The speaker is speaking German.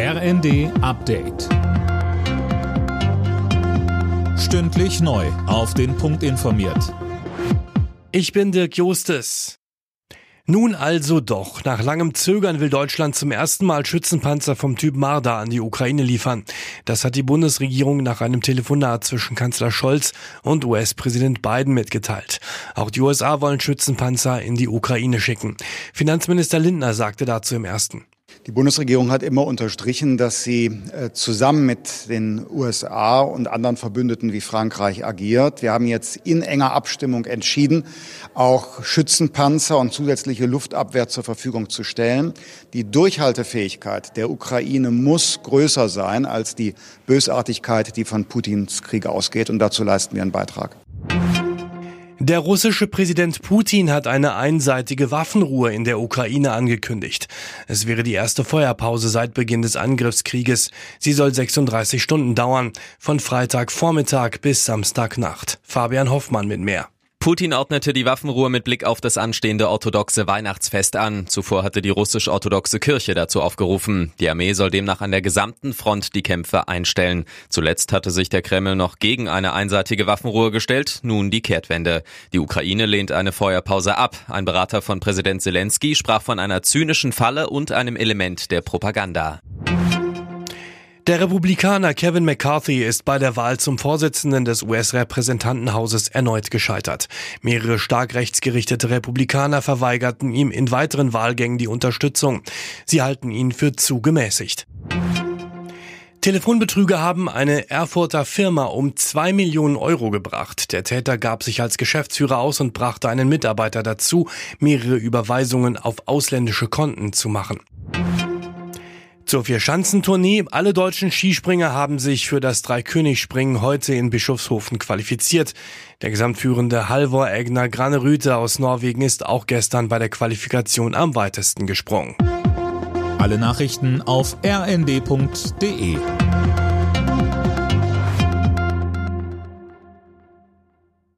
RND Update. Stündlich neu. Auf den Punkt informiert. Ich bin Dirk Jostes. Nun also doch. Nach langem Zögern will Deutschland zum ersten Mal Schützenpanzer vom Typ Marder an die Ukraine liefern. Das hat die Bundesregierung nach einem Telefonat zwischen Kanzler Scholz und US-Präsident Biden mitgeteilt. Auch die USA wollen Schützenpanzer in die Ukraine schicken. Finanzminister Lindner sagte dazu im ersten. Die Bundesregierung hat immer unterstrichen, dass sie äh, zusammen mit den USA und anderen Verbündeten wie Frankreich agiert. Wir haben jetzt in enger Abstimmung entschieden, auch Schützenpanzer und zusätzliche Luftabwehr zur Verfügung zu stellen. Die Durchhaltefähigkeit der Ukraine muss größer sein als die Bösartigkeit, die von Putins Krieg ausgeht. Und dazu leisten wir einen Beitrag. Der russische Präsident Putin hat eine einseitige Waffenruhe in der Ukraine angekündigt. Es wäre die erste Feuerpause seit Beginn des Angriffskrieges. Sie soll 36 Stunden dauern, von Freitagvormittag bis Samstagnacht. Fabian Hoffmann mit mehr. Putin ordnete die Waffenruhe mit Blick auf das anstehende orthodoxe Weihnachtsfest an. Zuvor hatte die russisch-orthodoxe Kirche dazu aufgerufen. Die Armee soll demnach an der gesamten Front die Kämpfe einstellen. Zuletzt hatte sich der Kreml noch gegen eine einseitige Waffenruhe gestellt, nun die Kehrtwende. Die Ukraine lehnt eine Feuerpause ab. Ein Berater von Präsident Zelensky sprach von einer zynischen Falle und einem Element der Propaganda. Der Republikaner Kevin McCarthy ist bei der Wahl zum Vorsitzenden des US-Repräsentantenhauses erneut gescheitert. Mehrere stark rechtsgerichtete Republikaner verweigerten ihm in weiteren Wahlgängen die Unterstützung. Sie halten ihn für zu gemäßigt. Telefonbetrüger haben eine Erfurter Firma um zwei Millionen Euro gebracht. Der Täter gab sich als Geschäftsführer aus und brachte einen Mitarbeiter dazu, mehrere Überweisungen auf ausländische Konten zu machen. Zur Vierschanzentournee. Alle deutschen Skispringer haben sich für das Dreikönig-Springen heute in Bischofshofen qualifiziert. Der gesamtführende Halvor Egner Granerüte aus Norwegen ist auch gestern bei der Qualifikation am weitesten gesprungen. Alle Nachrichten auf rnd.de